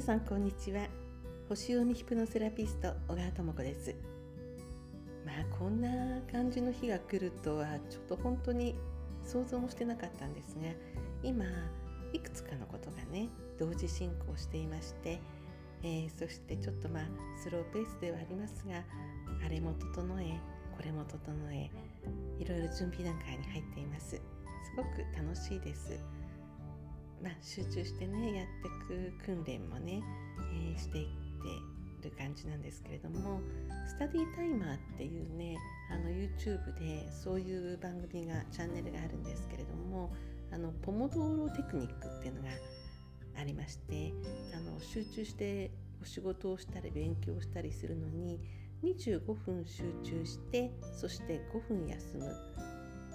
さんこんにちは。星読みヒプノセラピスト小川智子です。まあこんな感じの日が来るとはちょっと本当に想像もしてなかったんですが今いくつかのことがね同時進行していまして、えー、そしてちょっとまあスローペースではありますがあれも整えこれも整えいろいろ準備段階に入っています。すごく楽しいです。まあ、集中してねやっていく訓練もね、えー、していってる感じなんですけれどもスタディタイマーっていうねあの YouTube でそういう番組がチャンネルがあるんですけれどもあのポモドーロテクニックっていうのがありましてあの集中してお仕事をしたり勉強したりするのに25分集中してそして5分休む。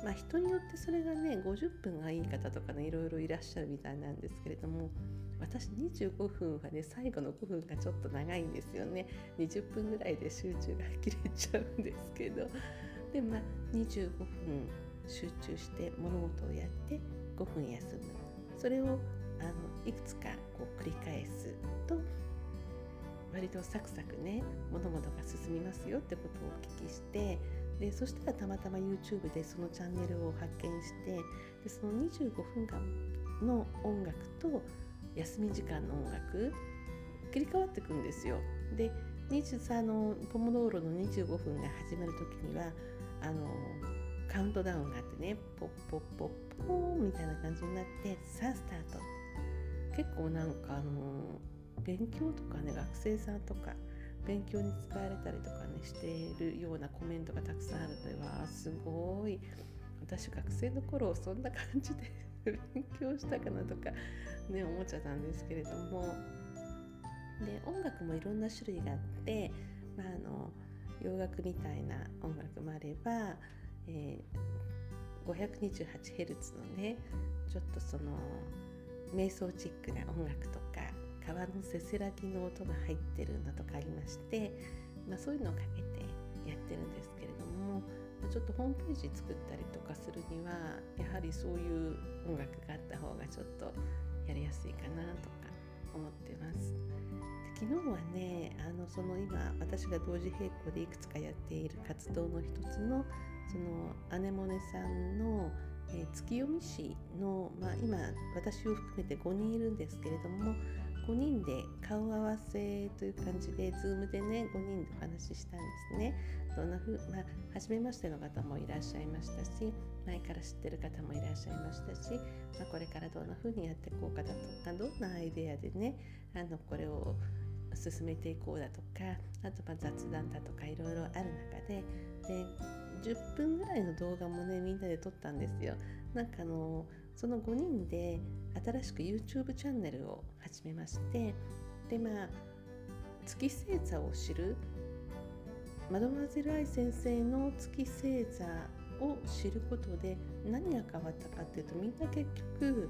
まあ、人によってそれがね50分がいい方とかねいろいろいらっしゃるみたいなんですけれども私25分はね最後の5分がちょっと長いんですよね。20分ぐらいで集中が切れちゃうんですけど。でまあ25分集中して物事をやって5分休む。それをあのいくつかこう繰り返すと割とサクサクね物事が進みますよってことをお聞きしてでそしたらたまたま YouTube でそのチャンネルを発見してでその25分間の音楽と休み時間の音楽切り替わってくんですよ。で23のポモドーロの25分が始まる時にはあのカウントダウンがあってねポッポッポッポーみたいな感じになってさあスタート結構なんかあの勉強とかね学生さんとか勉強に使われたりとかねしているようなコメントがたくさんあるのではすごい。私学生の頃そんな感じで勉強したかなとかね思っちゃったんですけれども。で音楽もいろんな種類があって、まあ、あの洋楽みたいな音楽もあれば、えー、528Hz のねちょっとその瞑想チックな音楽とか川のせせらぎの音が入ってるのとかありまして、まあ、そういうのをかけてやってるんですけれどもちょっとホームページ作ったりとかするにはやはりそういう音楽があった方がちょっとやりやすいかなとか思ってます。昨日はねあのその今私が同時並行でいくつかやっている活動の一つのそのアネモネさんの、えー、月読み師の、まあ、今私を含めて5人いるんですけれども5人で顔合わせという感じで Zoom でね5人でお話ししたんですね。どんなふうまあ初めましての方もいらっしゃいましたし前から知ってる方もいらっしゃいましたし、まあ、これからどんなふうにやっていこうかだとかどんなアイデアでねあのこれを進めていこうだとかあとま雑談だとかいろいろある中でで10分ぐらいの動画もねみんなで撮ったんですよ。なんかあのその5人で新しく YouTube チャンネルを始めましてでまあ月星座を知るマドマゼル愛先生の月星座を知ることで何が変わったかっていうとみんな結局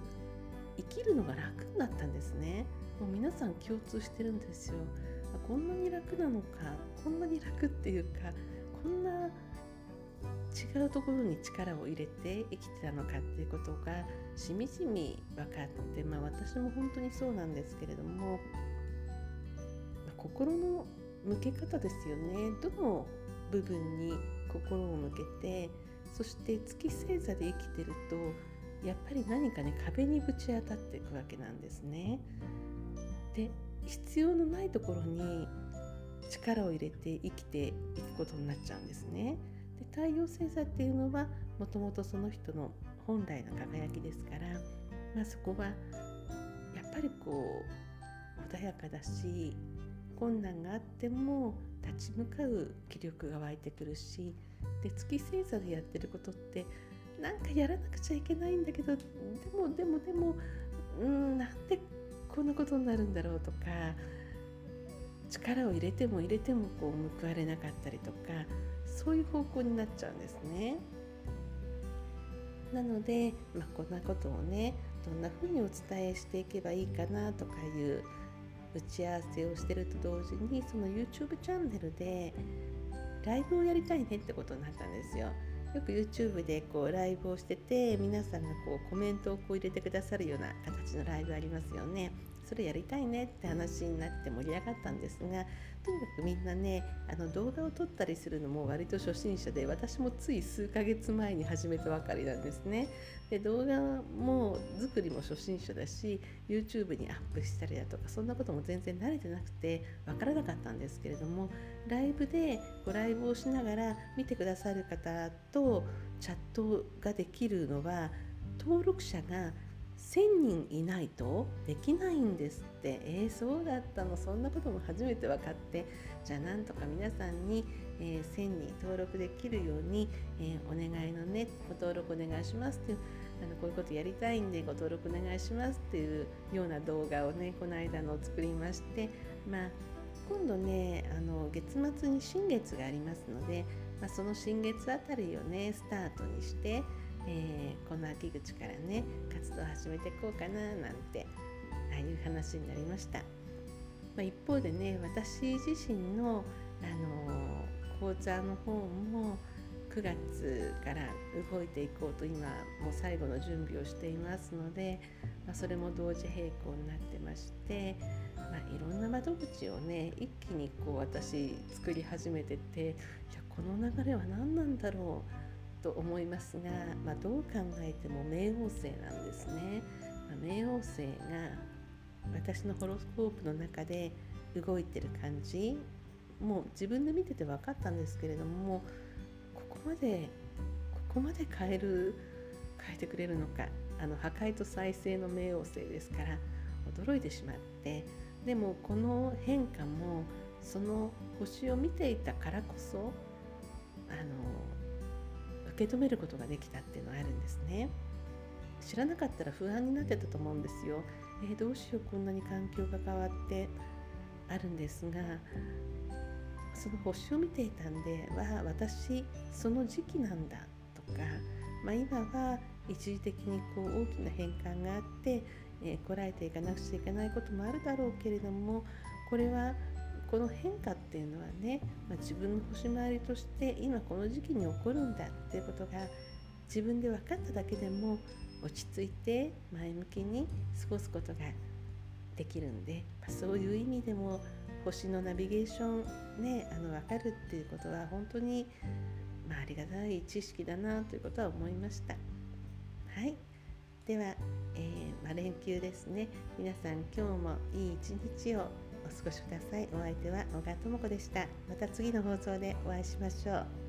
生きるのが楽になったんですね。もう皆さん共通してるんですよ。こんなに楽なのかこんなに楽っていうかこんな違うところに力を入れて生きてたのかっていうことがしみじみ分かって、まあ、私も本当にそうなんですけれども、まあ、心の向け方ですよねどの部分に心を向けてそして月星座で生きてるとやっぱり何かね壁にぶち当たっていくわけなんですね。で必要のないところに力を入れて生きていくことになっちゃうんですね。で太陽星座っていうのはもともとその人の本来の輝きですから、まあ、そこはやっぱりこう穏やかだし困難があっても立ち向かう気力が湧いてくるしで月星座でやってることってなんかやらなくちゃいけないんだけどでもでもでもうんなんでこんなことになるんだろうとか力を入れても入れてもこう報われなかったりとかそういう方向になっちゃうんですね。なので、まあ、こんなことをねどんなふうにお伝えしていけばいいかなとかいう打ち合わせをしてると同時にその YouTube チャンネルでライブをやりたいねってことになったんですよ。よく YouTube でこうライブをしてて皆さんがこうコメントをこう入れてくださるような形のライブありますよね。それやりたいねって話になって盛り上がったんですがとにかくみんなねあの動画を撮ったりするのも割と初心者で私もつい数ヶ月前に始めたばかりなんですね。で動画も作りも初心者だし YouTube にアップしたりだとかそんなことも全然慣れてなくて分からなかったんですけれどもライブでごライブをしながら見てくださる方とチャットができるのは登録者が1000人いないとできないんですって。えー、そうだったの。そんなことも初めて分かって。じゃあなんとか皆さんに、えー、1000人登録できるように、えー、お願いのねご登録お願いしますっていうあのこういうことやりたいんでご登録お願いしますっていうような動画をねこの間の作りましてまあ今度ねあの月末に新月がありますので、まあ、その新月あたりをねスタートにしてえー、この秋口からね活動を始めていこうかななんてああいう話になりました、まあ、一方でね私自身の、あのー、講座の方も9月から動いていこうと今もう最後の準備をしていますので、まあ、それも同時並行になってまして、まあ、いろんな窓口をね一気にこう私作り始めてていやこの流れは何なんだろうと思いますが、まあ、どう考えても冥王星なんですね。まあ、冥王星が私のホロスコープの中で動いてる感じもう自分で見てて分かったんですけれどもここまでここまで変える変えてくれるのかあの破壊と再生の冥王星ですから驚いてしまってでもこの変化もその星を見ていたからこそあの受け止めることができたっていうのはあるんですね。知らなかったら不安になってたと思うんですよ。えー、どうしようこんなに環境が変わって。あるんですがその星を見ていたんでは私その時期なんだとか、まあ、今は一時的にこう大きな変換があって、えー、こらえていかなくちゃいけないこともあるだろうけれどもこれはこの変化っていうのはね、まあ、自分の星回りとして今この時期に起こるんだっていうことが自分で分かっただけでも落ち着いて前向きに過ごすことができるんで、まあ、そういう意味でも星のナビゲーションねあの分かるっていうことは本当に、まあ、ありがたい知識だなということは思いました。はいでは、えー、まあ、連休ですね皆さん今日もいい一日をお過ごしください。お相手は小川智子でした。また次の放送でお会いしましょう。